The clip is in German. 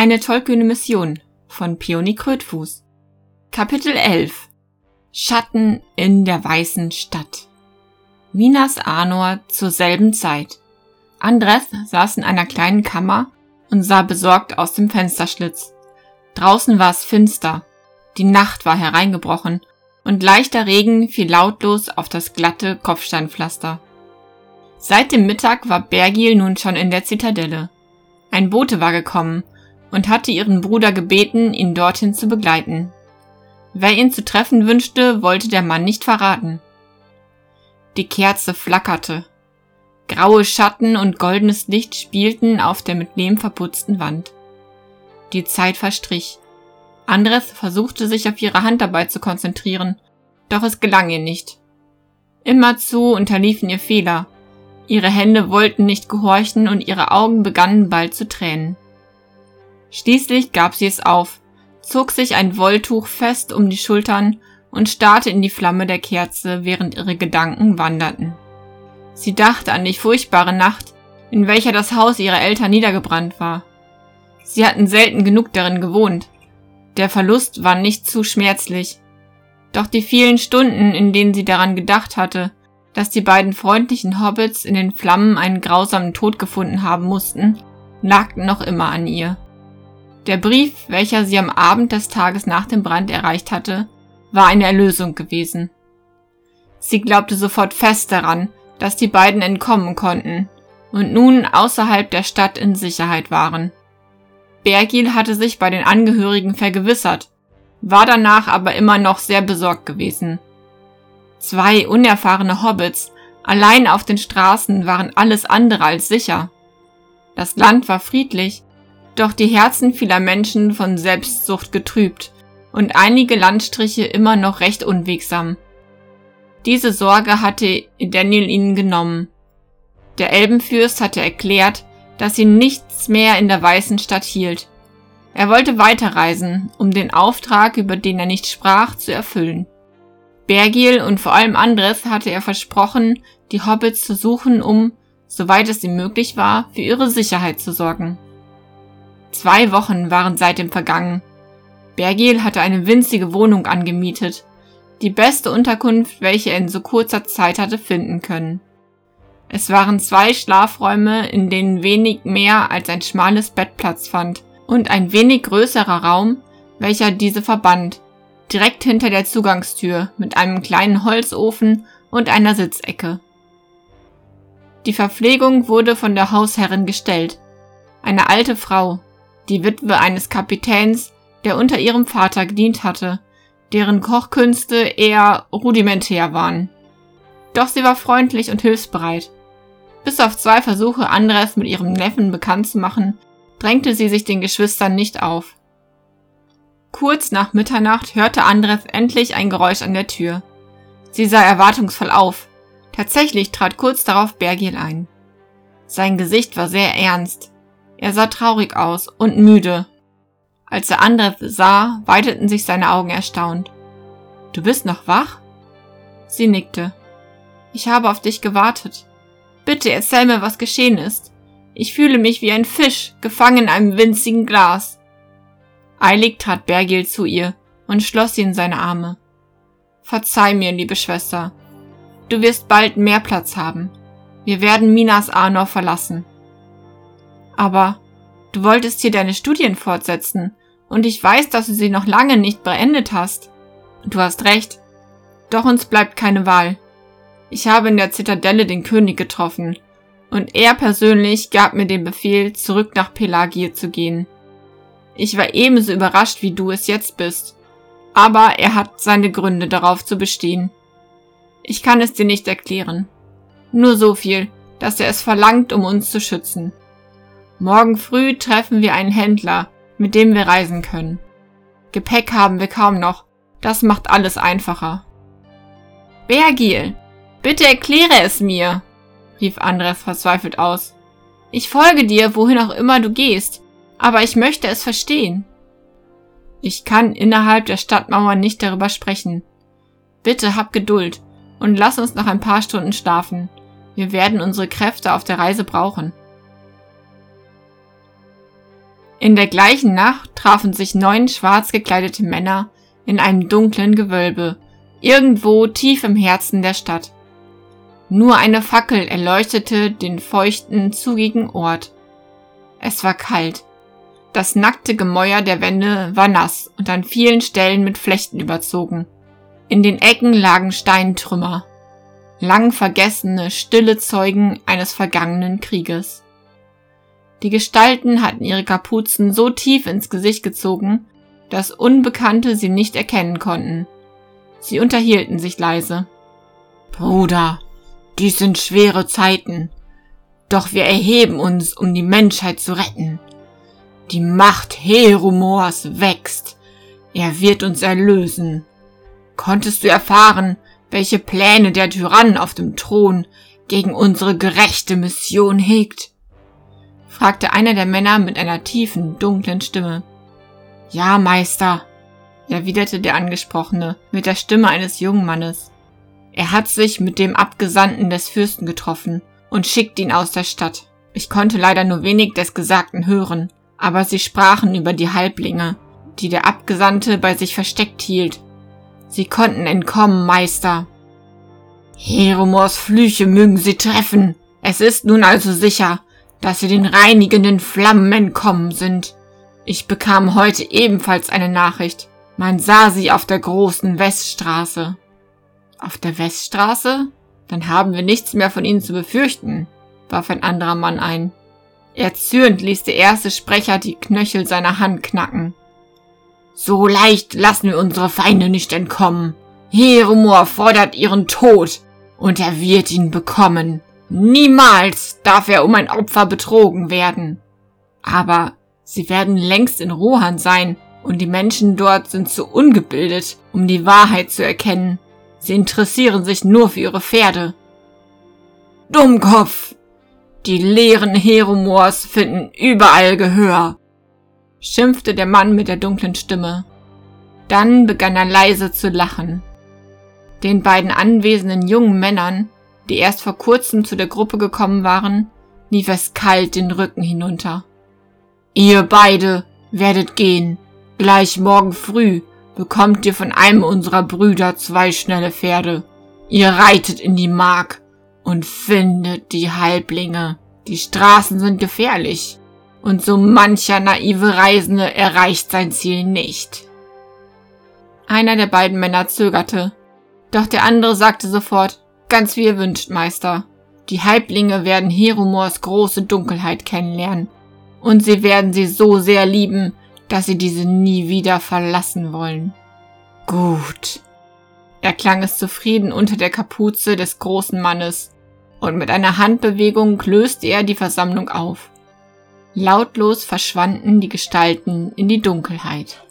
Eine tollkühne Mission von Pioni Krötfuß. Kapitel 11 Schatten in der weißen Stadt. Minas Anor zur selben Zeit. Andres saß in einer kleinen Kammer und sah besorgt aus dem Fensterschlitz. Draußen war es finster, die Nacht war hereingebrochen und leichter Regen fiel lautlos auf das glatte Kopfsteinpflaster. Seit dem Mittag war Bergil nun schon in der Zitadelle. Ein Bote war gekommen und hatte ihren Bruder gebeten, ihn dorthin zu begleiten. Wer ihn zu treffen wünschte, wollte der Mann nicht verraten. Die Kerze flackerte. Graue Schatten und goldenes Licht spielten auf der mit Lehm verputzten Wand. Die Zeit verstrich. Andres versuchte sich auf ihre Handarbeit zu konzentrieren, doch es gelang ihr nicht. Immerzu unterliefen ihr Fehler, Ihre Hände wollten nicht gehorchen und ihre Augen begannen bald zu tränen. Schließlich gab sie es auf, zog sich ein Wolltuch fest um die Schultern und starrte in die Flamme der Kerze, während ihre Gedanken wanderten. Sie dachte an die furchtbare Nacht, in welcher das Haus ihrer Eltern niedergebrannt war. Sie hatten selten genug darin gewohnt. Der Verlust war nicht zu schmerzlich. Doch die vielen Stunden, in denen sie daran gedacht hatte, dass die beiden freundlichen Hobbits in den Flammen einen grausamen Tod gefunden haben mussten, nagten noch immer an ihr. Der Brief, welcher sie am Abend des Tages nach dem Brand erreicht hatte, war eine Erlösung gewesen. Sie glaubte sofort fest daran, dass die beiden entkommen konnten und nun außerhalb der Stadt in Sicherheit waren. Bergil hatte sich bei den Angehörigen vergewissert, war danach aber immer noch sehr besorgt gewesen. Zwei unerfahrene Hobbits allein auf den Straßen waren alles andere als sicher. Das Land war friedlich, doch die Herzen vieler Menschen von Selbstsucht getrübt und einige Landstriche immer noch recht unwegsam. Diese Sorge hatte Daniel ihnen genommen. Der Elbenfürst hatte erklärt, dass ihn nichts mehr in der Weißen Stadt hielt. Er wollte weiterreisen, um den Auftrag, über den er nicht sprach, zu erfüllen. Bergil und vor allem Andres hatte er versprochen, die Hobbits zu suchen, um, soweit es ihm möglich war, für ihre Sicherheit zu sorgen. Zwei Wochen waren seitdem vergangen. Bergil hatte eine winzige Wohnung angemietet, die beste Unterkunft, welche er in so kurzer Zeit hatte finden können. Es waren zwei Schlafräume, in denen wenig mehr als ein schmales Bett Platz fand und ein wenig größerer Raum, welcher diese verband, direkt hinter der Zugangstür mit einem kleinen Holzofen und einer Sitzecke. Die Verpflegung wurde von der Hausherrin gestellt. Eine alte Frau, die Witwe eines Kapitäns, der unter ihrem Vater gedient hatte, deren Kochkünste eher rudimentär waren. Doch sie war freundlich und hilfsbereit. Bis auf zwei Versuche, Andres mit ihrem Neffen bekannt zu machen, drängte sie sich den Geschwistern nicht auf. Kurz nach Mitternacht hörte Andres endlich ein Geräusch an der Tür. Sie sah erwartungsvoll auf. Tatsächlich trat kurz darauf Bergil ein. Sein Gesicht war sehr ernst. Er sah traurig aus und müde. Als er Andres sah, weiteten sich seine Augen erstaunt. Du bist noch wach? Sie nickte. Ich habe auf dich gewartet. Bitte erzähl mir, was geschehen ist. Ich fühle mich wie ein Fisch, gefangen in einem winzigen Glas. Eilig trat Bergil zu ihr und schloss sie in seine Arme. Verzeih mir, liebe Schwester. Du wirst bald mehr Platz haben. Wir werden Minas Arnor verlassen. Aber du wolltest hier deine Studien fortsetzen und ich weiß, dass du sie noch lange nicht beendet hast. Du hast recht. Doch uns bleibt keine Wahl. Ich habe in der Zitadelle den König getroffen und er persönlich gab mir den Befehl, zurück nach Pelagie zu gehen. Ich war ebenso überrascht, wie du es jetzt bist. Aber er hat seine Gründe darauf zu bestehen. Ich kann es dir nicht erklären. Nur so viel, dass er es verlangt, um uns zu schützen. Morgen früh treffen wir einen Händler, mit dem wir reisen können. Gepäck haben wir kaum noch. Das macht alles einfacher. Bergil, bitte erkläre es mir, rief Andres verzweifelt aus. Ich folge dir, wohin auch immer du gehst, aber ich möchte es verstehen. Ich kann innerhalb der Stadtmauer nicht darüber sprechen. Bitte hab Geduld und lass uns noch ein paar Stunden schlafen. Wir werden unsere Kräfte auf der Reise brauchen. In der gleichen Nacht trafen sich neun schwarz gekleidete Männer in einem dunklen Gewölbe, irgendwo tief im Herzen der Stadt. Nur eine Fackel erleuchtete den feuchten, zugigen Ort. Es war kalt. Das nackte Gemäuer der Wände war nass und an vielen Stellen mit Flechten überzogen. In den Ecken lagen Steintrümmer. Lang vergessene, stille Zeugen eines vergangenen Krieges. Die Gestalten hatten ihre Kapuzen so tief ins Gesicht gezogen, dass Unbekannte sie nicht erkennen konnten. Sie unterhielten sich leise. Bruder, dies sind schwere Zeiten. Doch wir erheben uns, um die Menschheit zu retten. Die Macht Herumors wächst. Er wird uns erlösen. Konntest du erfahren, welche Pläne der Tyrann auf dem Thron gegen unsere gerechte Mission hegt? Fragte einer der Männer mit einer tiefen, dunklen Stimme. Ja, Meister, erwiderte der Angesprochene mit der Stimme eines jungen Mannes. Er hat sich mit dem Abgesandten des Fürsten getroffen und schickt ihn aus der Stadt. Ich konnte leider nur wenig des Gesagten hören, aber sie sprachen über die Halblinge, die der Abgesandte bei sich versteckt hielt. Sie konnten entkommen, Meister. Heromors Flüche mögen sie treffen. Es ist nun also sicher, dass sie den reinigenden Flammen entkommen sind. Ich bekam heute ebenfalls eine Nachricht. Man sah sie auf der großen Weststraße. Auf der Weststraße? Dann haben wir nichts mehr von ihnen zu befürchten, warf ein anderer Mann ein. Erzürnt ließ der erste Sprecher die Knöchel seiner Hand knacken. So leicht lassen wir unsere Feinde nicht entkommen. Heromor fordert ihren Tod, und er wird ihn bekommen. Niemals darf er um ein Opfer betrogen werden. Aber sie werden längst in Rohan sein, und die Menschen dort sind zu ungebildet, um die Wahrheit zu erkennen. Sie interessieren sich nur für ihre Pferde. Dummkopf! Die leeren Heromors finden überall Gehör, schimpfte der Mann mit der dunklen Stimme. Dann begann er leise zu lachen. Den beiden anwesenden jungen Männern, die erst vor kurzem zu der Gruppe gekommen waren, lief es kalt den Rücken hinunter. Ihr beide werdet gehen. Gleich morgen früh bekommt ihr von einem unserer Brüder zwei schnelle Pferde. Ihr reitet in die Mark und findet die Halblinge. Die Straßen sind gefährlich und so mancher naive Reisende erreicht sein Ziel nicht. Einer der beiden Männer zögerte, doch der andere sagte sofort, ganz wie ihr wünscht, Meister. Die Halblinge werden Heromors große Dunkelheit kennenlernen, und sie werden sie so sehr lieben, dass sie diese nie wieder verlassen wollen. Gut. erklang es zufrieden unter der Kapuze des großen Mannes, und mit einer Handbewegung löste er die Versammlung auf. Lautlos verschwanden die Gestalten in die Dunkelheit.